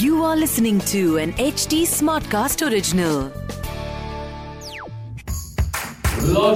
You are listening to an HD Smartcast original.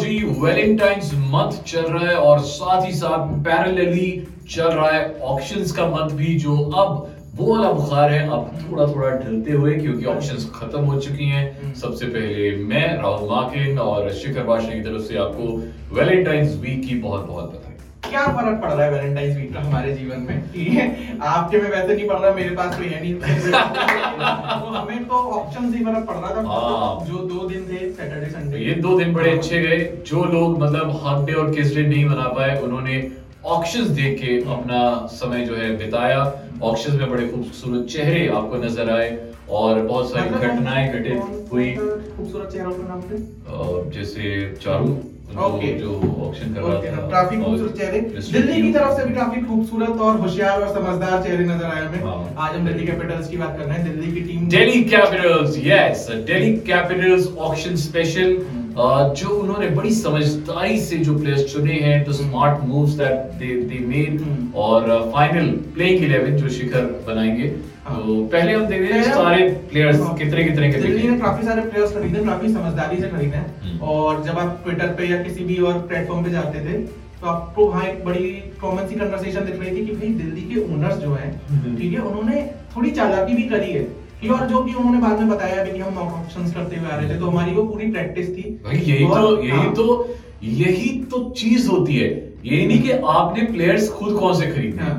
जी Valentine's month चल रहा है और साथ ही साथ पैरेलली चल रहा है ऑक्शंस का मंथ भी, जो अब वो वाला बुखार है अब थोड़ा थोड़ा ढलते हुए क्योंकि ऑप्शंस खत्म हो चुकी हैं। सबसे पहले मैं राहुल माकिन और शिखर बाशा की तरफ़ से आपको वैलेंटाइंस वीक की बहुत बहुत बधाई। क्या फ़र्क पड़ रहा है वैलेंटाइंस वीक का हमारे जीवन में? ठीक है आपके में वैसे नहीं पड़ रहा मेरे पास कोई है नहीं तो हमें तो ऑप्शन ही फ़र्क पड़ रहा था। हाँ। जो दो दिन थे सैटरडे संडे ये दो दिन बड़े अच्छे गए। जो लोग मतलब हक डे और किस डे नहीं मना पाए उन्होंने ऑक्शंस देख के अपना समय जो है बिताया। ऑक्शंस में बड़े खूबसूरत चेहरे आपको नज़र आए और बहुत सारी घटनाएँ घटित हुई। खूबसूरत चेहरों का नाम जैसे चारू जो- ओके। जो ऑक्शन कर रहा था काफ़ी और खूबसूरत चेहरे। दिल्ली की तरफ़ से भी काफ़ी खूबसूरत और होशियार और समझदार चेहरे नज़र आए हमें। हाँ। आज हम दिल्ली कैपिटल्स की बात कर रहे हैं। दिल्ली की team Delhi Capitals yes Delhi Capitals auction special जो उन्होंने बड़ी समझदारी से जो प्लेयर्स चुने हैं the smart moves that they they made. और फाइनल प्लेइंग 11 जो शिखर बनाएँगे हाँ। तो पहले हम देखते हैं सारे प्लेयर्स हाँ। कितने कितने के दिल्ली ने काफ़ी सारे प्लेयर्स खरीदे काफ़ी समझदारी से खरीदे हैं हम्म। और जब आप ट्विटर पे या किसी भी और प्लेटफॉर्म पे जाते थे तो आपको वहाँ एक बड़ी कॉमन सी कन्वर्सेशन दिख रही थी कि भाई दिल्ली के ओनर्स जो हैं हम्म। ठीक है उन्होंने थोड़ी चालाकी भी करी है और जो कि उन्होंने बाद में बताया भी कि हम ऑप्शंस करते हुए आ रहे थे तो हमारी वो पूरी प्रैक्टिस थी भाई यही तो यही हाँ। तो यही तो चीज़ होती है ये नहीं कि आपने प्लेयर्स खुद कौन से खरीदे हैं।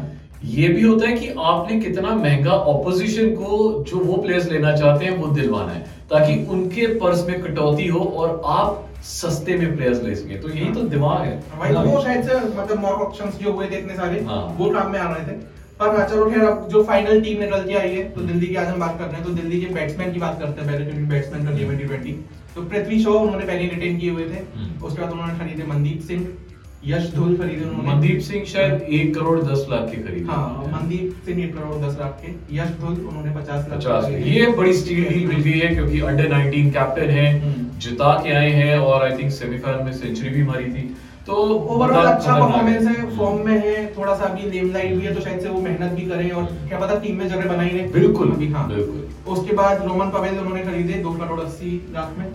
ये भी होता है कि आपने कितना महँगा ऑपोजिशन को जो वो प्लेयर्स लेना चाहते हैं वो दिलवाना है ताकि उनके पर्स में कटौती हो और आप सस्ते में प्लेयर्स ले सके तो यही तो दिमाग है भाई वो शायद से मतलब मॉक ऑप्शंस जो हुए थे इतने सारे हाँ। वो काम में आ रहे थे पर चलो खैर अब जो फाइनल टीम निकल के आई है तो दिल्ली की आज हम बात कर रहे हैं तो दिल्ली के बैट्समैन की बात करते हैं पहले क्योंकि बैट्समैन का गेम है टी तो पृथ्वी शॉ उन्होंने पहले रिटेन किए हुए थे हम्म। उसके बाद उन्होंने खरीदे मनदीप सिंह यश धुल खरीदे उन्होंने। मनदीप सिंह शायद एक करोड़ दस लाख के खरीदे। हाँ मनदीप सिंह एक करोड़ दस लाख के यश धुल उन्होंने पचास लाख पचास ये बड़ी स्टील डील मिल गई है क्योंकि अंडर 19 कैप्टन है। जिता के आए हैं और आई थिंक सेमीफाइनल में सेंचुरी भी मारी थी। तो ओवरऑल अच्छा परफॉर्मेंस है फॉर्म में है थोड़ा सा अभी लेम लाइट भी है तो शायद से वो मेहनत भी करें और क्या पता टीम में जगह बनाई रहे। बिल्कुल अभी हाँ। बिल्कुल। उसके बाद रोमन पवेल उन्होंने खरीदे दो करोड़ अस्सी लाख में।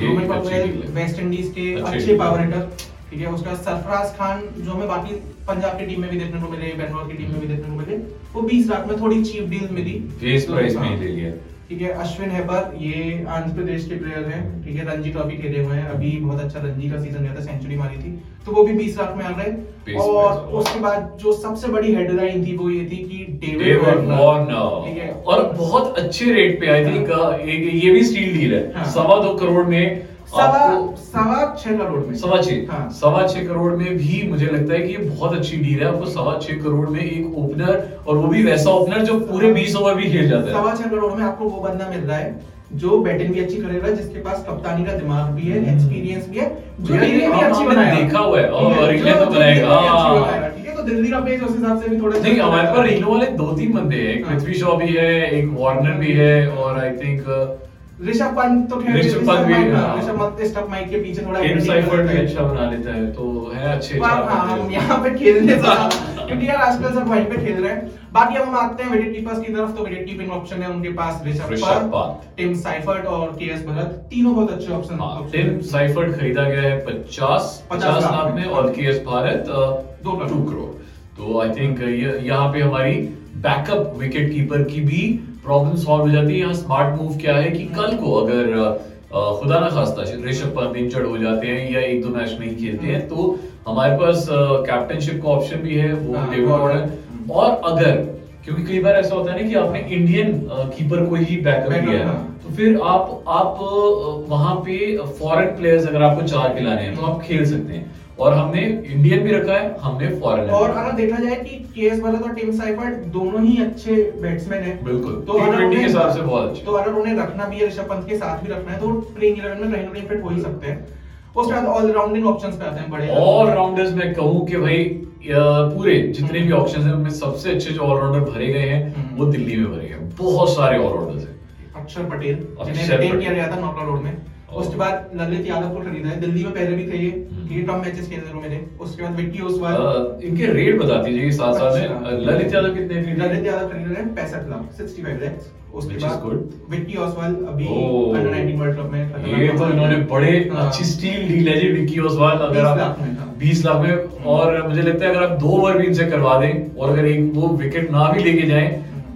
रोमन पवेल वेस्ट इंडीज के अच्छे पावर हिटर ठीक है उसके सरफराज खान जो हमें बाकी पंजाब की टीम में भी देखने को मिले बैंगलोर की टीम में भी देखने को मिले वो 20 लाख में थोड़ी चीप डील मिली। फेस तो, प्राइस में हाँ। ही ले लिया। ठीक है अश्विन हेबर ये आंध्र प्रदेश के प्लेयर हैं ठीक है रणजी ट्रॉफी खेले हुए हैं। अभी बहुत अच्छा रणजी का सीज़न गया था सेंचुरी मारी थी। तो वो भी 20 लाख में आ गए और हाँ। उसके बाद जो सबसे बड़ी हेडलाइन थी वो ये थी कि डेविड वार्नर ठीक है। और बहुत अच्छे रेट पे आई थिंक ये भी स्टील डील है। हाँ। सवा दो करोड़ में सवा छह करोड़ में। सवा छह। हाँ। सवा छह करोड़ में भी मुझे लगता है कि ये बहुत अच्छी डील है। आपको सवा छह करोड़ में एक ओपनर और वो भी वैसा ओपनर जो पूरे बीस ओवर भी खेल जाता है। सवा छह करोड़ में आपको वो बंदा मिल रहा है जो बैटिंग भी अच्छी करेगा जिसके पास कप्तानी का दिमाग भी है एक्सपीरियंस भी है जो टीमें भी अच्छी हमने बनाएगा देखा हुआ है, और है, तो बनाएगा, अच्छी हाँ। है? तो दिल्ली का पेज उस हिसाब से भी थोड़ा नहीं हमारे पास रीनो वाले दो तीन बंदे हैं। एक हाँ। पृथ्वी शॉ भी है एक वार्नर भी है और आई थिंक ऋषभ पंत तो खैर ऋषभ पंत भी, हाँ। ऋषभ पंत स्टफ़ माइक के पीछे थोड़ा भी अच्छा बना लेता है तो है अच्छे पर हाँ, हम यहाँ पे खेलने से क्योंकि यार आजकल सब वहीं पे खेल रहे हैं बाकी अब हम आते हैं विकेट कीपर्स की तरफ़ तो विकेट कीपिंग ऑप्शन है उनके पास ऋषभ पंत। टिम साइफर्ड और केएस भरत तीनों बहुत अच्छे ऑप्शन हाँ, टिम साइफर्ड खरीदा गया है पचास 50 लाख में। और के एस भारत अ, दो करोड़। करोड़ तो आई थिंक यहाँ पे हमारी बैकअप विकेट कीपर की भी प्रॉब्लम सॉल्व हो जाती है। यहाँ स्मार्ट मूव क्या है कि कल को अगर खुदा ना खास्ता ऋषभ पंत इंजर्ड हो जाते हैं या एक दो मैच नहीं खेलते हैं तो हमारे पास कैप्टनशिप का ऑप्शन भी है वो हाँ, डेविड वार्नर और अगर क्योंकि कई बार ऐसा होता है ना कि आपने इंडियन कीपर को ही बैकअप किया है हाँ। तो फिर आप आप वहाँ पे फॉरेन प्लेयर्स अगर आपको चार खिलाने हैं तो आप खेल सकते हैं। और हमने इंडियन भी रखा है हमने फॉरेन और अगर देखा जाए कि केएस भरत और टिम साइफर्ड दोनों ही अच्छे बैट्समैन हैं बिल्कुल। तो तो के हिसाब से बहुत अच्छे। तो अगर उन्हें रखना भी है ऋषभ पंत के साथ भी रखना है तो प्लेइंग 11 में कहीं ना कहीं फिट हो ही सकते हैं। उसके बाद ऑलराउंडिंग ऑप्शंस पे आते हैं बड़े ऑल राउंडर्स में कहूँ कि भाई पूरे जितने भी ऑप्शंस हैं उनमें सबसे अच्छे जो ऑलराउंडर भरे गए हैं हम्म। वो दिल्ली में भरे गए हैं। बहुत सारे ऑलराउंडर्स हैं। अक्षर पटेल जिन्हें रिटेन किया गया था नौका रोड में। उसके बाद ललित यादव को खरीदा है दिल्ली में पहले भी थे ये हम्म। ये टॉप मैचेस खेलने को मिले उसके बाद विक्की ओसवाल इनके रेट बता दीजिए साथ साथ में अच्छा। ललित यादव कितने खरीदे? ललित यादव खरीद रहे हैं पैंसठ लाख सिक्सटी फाइव लैक्स उसके बाद विक्की ओसवाल अभी अंडर 19 वर्ल्ड कप में ये तो इन्होंने बड़े हाँ। अच्छी स्टील डील है जी विक्की ओसवाल अगर आप लाख में। 20 लाख में और मुझे लगता है अगर आप दो ओवर भी इनसे करवा दें और अगर एक वो विकेट ना भी लेके जाएँ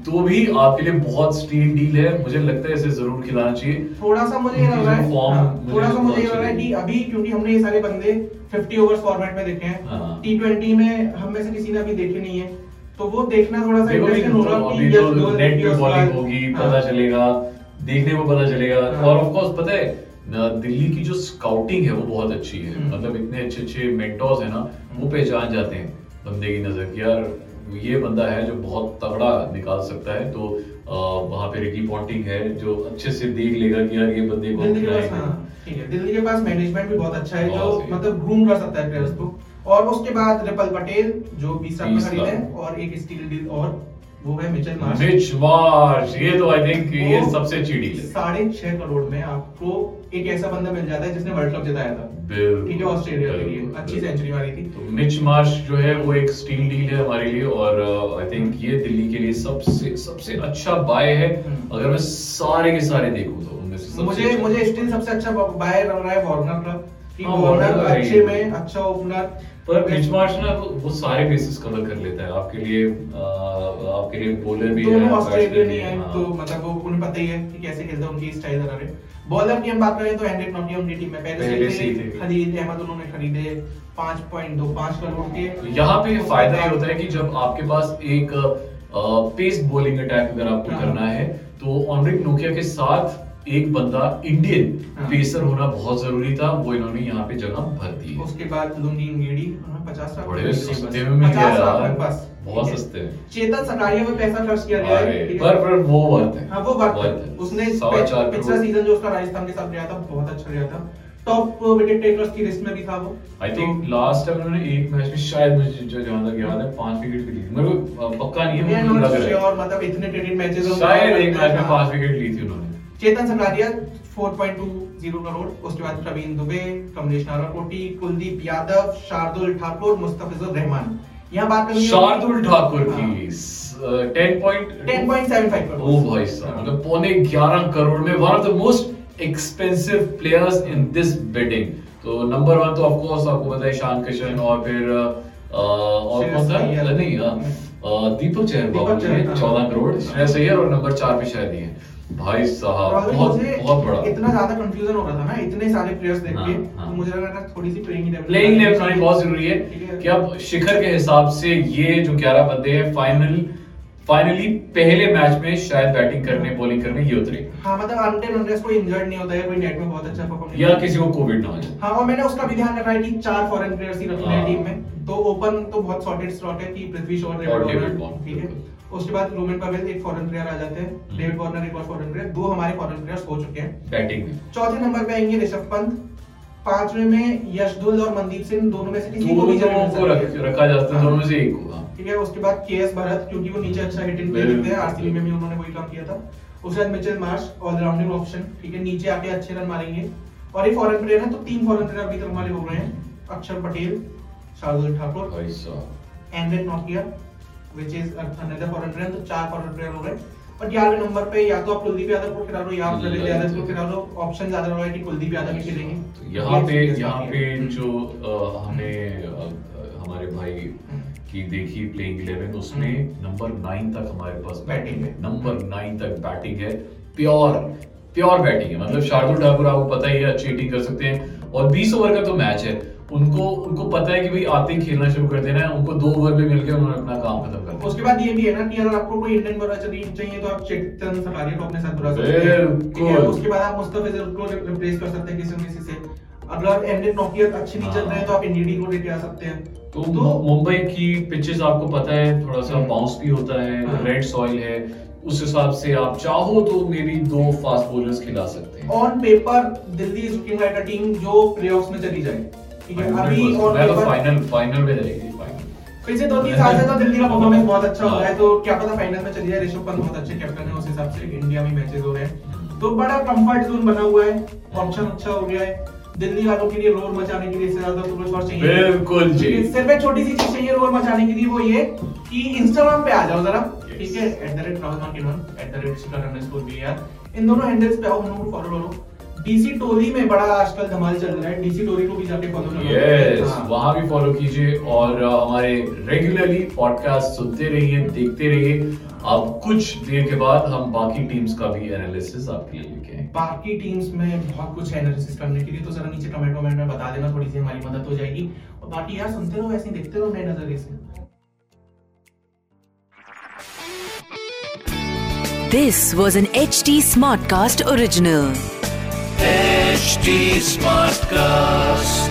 तो भी आपके लिए बहुत स्टील डील है मुझे लगता है इसे ज़रूर खिलाना चाहिए थोड़ा सा मुझे लग रहा है हाँ, मुझे थोड़ा सा मुझे लग रहा है कि अभी क्योंकि हमने ये सारे बंदे 50 ओवर्स फॉर्मेट में देखे हैं हाँ। टी ट्वेंटी में हम में से किसी ने अभी देखे नहीं है तो वो देखना थोड़ा सा इंटरेस्टिंग होगा कि तो नेट पे बॉलिंग होगी हाँ। पता चलेगा देखने को पता चलेगा हाँ। और ऑफ़ कोर्स पता है दिल्ली की जो स्काउटिंग है वो बहुत अच्छी है हम्म। मतलब इतने अच्छे अच्छे मेंटोर्स है ना वो पहचान जाते हैं बंदे की नज़र कि यार ये बंदा है जो बहुत तगड़ा निकाल सकता है तो वहाँ पे रिकी पॉन्टिंग है जो अच्छे से देख लेगा कि यार ये बंदे को दिल्ली के पास हाँ, ठीक है दिल्ली के पास मैनेजमेंट भी बहुत अच्छा है जो मतलब ग्रूम कर सकता है प्लेयर्स को। और उसके बाद रिपल पटेल जो 20 लाख में 20 खरीदे और एक स्टील डील और वो है मिचेल मार्श मिच मार्श ये तो आई थिंक ये सबसे डील है। साढ़े छह करोड़ में आपको एक ऐसा बंदा मिल जाता है जिसने वर्ल्ड कप जिताया था। ठीक है ऑस्ट्रेलिया के लिए। अच्छी सेंचुरी मारी थी। तो मिच मार्श जो है वो एक स्टील डील है हमारे लिए और आई थिंक ये दिल्ली के लिए सबसे सबसे अच्छा बाय है। हम्म। अगर मैं सारे के सारे देखूँ तो मुझे अच्छा। मुझे स्टिल सबसे अच्छा बाय लग रहा है वार्नर का। कि हाँ, वार्नर वार्नर है अच्छे ही। में अच्छा ओपनर पर मिच ना वो, वो सारे बेसिस कवर कर लेता है आपके लिए आपके लिए बॉलर भी है ऑस्ट्रेलियन ही है हाँ। तो मतलब वो उन्हें पता ही है कि कैसे खेलते हैं उनकी स्टाइल जरा बॉलर की हम बात करें तो एंड्रिक नॉटी उनकी टीम में पहले पहले से से ही थे थे। खलील अहमद उन्होंने खरीदे 5.25 करोड़ के यहाँ पे फ़ायदा ये होता है कि जब आपके पास एक पेस बॉलिंग अटैक अगर आपको हाँ। करना है तो ऑनरिक नोकिया के साथ एक बंदा इंडियन हाँ। पेसर होना बहुत ज़रूरी था वो इन्होंने यहाँ पे जगह भर दी उसके बाद 50 बड़े सस्ते में मिल गया बहुत सस्ते। चेतन सटारिया में पैसा खर्च किया गया है। है। पर पर वो वर्थ है। हाँ वो बात है। वर्थ है। उसने पिछला सीज़न जो उसका राजस्थान के साथ गया था बहुत अच्छा गया था। टॉप विकेट टेकर्स की लिस्ट में भी था वो। आई थिंक लास्ट टाइम उन्होंने एक मैच में शायद मुझे जो जहाँ तक याद है पाँच विकेट भी ली थी। मेरे को पक्का नहीं है मुझे लग रहा और मतलब इतने क्रिकेट मैचेस शायद एक मैच में पाँच विकेट ली थी उन्होंने। चेतन सटारिया 4.20 करोड़ उसके बाद प्रवीण दुबे कमलेश नाराकोटी कुलदीप यादव शार्दुल ठाकुर मुस्तफिजुर रहमान। यहाँ बात करेंगे शार्दुल ठाकुर हाँ। की 10.75 करोड़। ओ भाई साहब मतलब पौने 11 करोड़ में one of the most expensive players in this bidding तो नंबर वन तो ऑफ़ कोर्स आपको पता है ईशान किशन और फिर और कौन था नहीं अ, दीपक चहर बाबू हाँ। चौदह करोड़। श्रेयस अय्यर और नंबर चार पे शायद ही है। भाई साहब बहुत बहुत बड़ा। इतना ज़्यादा कंफ्यूजन हो रहा था ना इतने सारे प्लेयर्स देख के हाँ, हाँ। तो मुझे लगा था थोड़ी सी प्लेइंग प्लेइंग लेफ़्ट होनी बहुत ज़रूरी है कि अब शिखर के हिसाब से ये जो 11 बंदे हैं फाइनल फाइनली पहले मैच में शायद बैटिंग करने बॉलिंग करने ये उतरे। हाँ मतलब अनटेन अनलेस कोई इंजर्ड नहीं होता है कोई नेट में बहुत अच्छा परफॉर्म या किसी को कोविड ना हो जाए। हाँ और मैंने उसका भी ध्यान रखा है कि चार फॉरेन प्लेयर्स ही रखने हैं हाँ। टीम में। तो ओपन तो बहुत सॉर्टेड स्लॉट है कि पृथ्वी शॉ और वार्नर, ठीक है। उसके बाद रोमन पवेल एक फॉरेन प्लेयर आ जाते हैं। हम्म। डेविड वार्नर एक और फॉरेन प्लेयर दो हमारे फॉरेन प्लेयर्स हो चुके हैं। बैटिंग में। चौथे नंबर पे आएँगे ऋषभ पंत। पांचवे में यशदुल और मनदीप सिंह। दोनों में से किसी को भी जगह रख। रखा जा सकता है हाँ। दोनों में से एक होगा। ठीक है उसके बाद के एस भरत क्योंकि वो नीचे अच्छा हिट एंड प्ले हैं आरसीबी में भी उन्होंने वही काम किया था। उसके बाद मिचेल मार्श ऑलराउंडिंग ऑप्शन ठीक है नीचे आके अच्छे रन मारेंगे। और ये फॉरेन प्लेयर है तो तीन फॉरेन प्लेयर अभी तक हमारे हो गए हैं। अक्षर Patel Shardul Thakur Anrich Nokia which is another foreign player तो चार फॉरेन प्लेयर हो गए। और ग्यारहवें नंबर पे या तो आप कुलदीप यादव को खिला लो या आप ललित यादव को खिला लो। ऑप्शन ज़्यादा रहा है कि कुलदीप यादव ही खेलेंगे। तो यहाँ पे यहाँ पे हम्म। जो हमने हमारे भाई की देखी प्लेइंग इलेवन उसमें नंबर नाइन तक हमारे पास बैटिंग है। नंबर नाइन तक बैटिंग है। प्योर प्योर बैटिंग है। मतलब शार्दुल ठाकुर आपको पता ही है अच्छी हिटिंग कर सकते हैं। और 20 ओवर का तो मैच है। उनको उनको पता है कि भाई आते ही खेलना शुरू कर देना है उनको दो ओवर में मिलकर उन्होंने अपना काम खत्म कर दिया उसके बाद ये भी है ना कि अगर आपको कोई इंडियन बॉलर चाहिए चाहिए तो आप चेतन सकारिया को अपने साथ बुला सकते हैं। उसके बाद आप मुस्तफिजुर को रिप्लेस कर सकते हैं किसी किसी से अगर एंडेड नोकिया अच्छे नहीं चल रहे हैं तो आप इंडीडी को लेके आ सकते हैं तो मु- मुंबई की पिचेस आपको पता है थोड़ा सा हम्म। बाउंस भी होता है हाँ। रेड सॉइल है उस हिसाब से आप चाहो तो मे बी दो फास्ट बॉलर्स खिला सकते हैं on paper Delhi is looking like a team जो प्लेऑफ्स में चली जाए ठीक है अभी 100% ऑन मैं पेपर फाइनल फाइनल में जाएगी फाइनल पिछले दो तीन साल से तो दिल्ली का परफॉर्मेंस बहुत अच्छा हो। रहा है तो क्या पता फाइनल में चली जाए ऋषभ पंत बहुत अच्छे कैप्टन है उस हिसाब से इंडिया में मैचेस हो रहे हैं। तो बड़ा कंफर्ट जोन बना हुआ है ऑप्शन अच्छा हो गया है। दिल्ली वालों के लिए रोर मचाने के लिए इससे ज़्यादा तो कुछ और चाहिए। बिल्कुल जी। सिर्फ़ एक छोटी सी चीज़ चाहिए रोर मचाने के लिए वो ये कि इंस्टाग्राम पे आ जाओ जरा ठीक है? At the rate Rahul one at the rate Shikhar B इन दोनों हैंडल्स पे आओ लोग को फॉलो करो। डीसी टोली में बड़ा आजकल धमाल चल रहा है। डीसी टोली को भी जाके फॉलो करो यस। वहाँ भी फॉलो कीजिए और हमारे रेगुलरली पॉडकास्ट सुनते रहिए देखते रहिए। अब कुछ देर के बाद हम बाकी टीम्स का भी एनालिसिस आपके लिए लेके आएँगे बाकी टीम्स में बहुत कुछ है एनालिसिस करने के लिए तो जरा नीचे कमेंट कमेंट में बता देना थोड़ी सी हमारी मदद हो जाएगी। और बाकी यार सुनते रहो ऐसे ही देखते रहो नए नज़रिए से। This was an HT Smartcast original. HT Smartcast.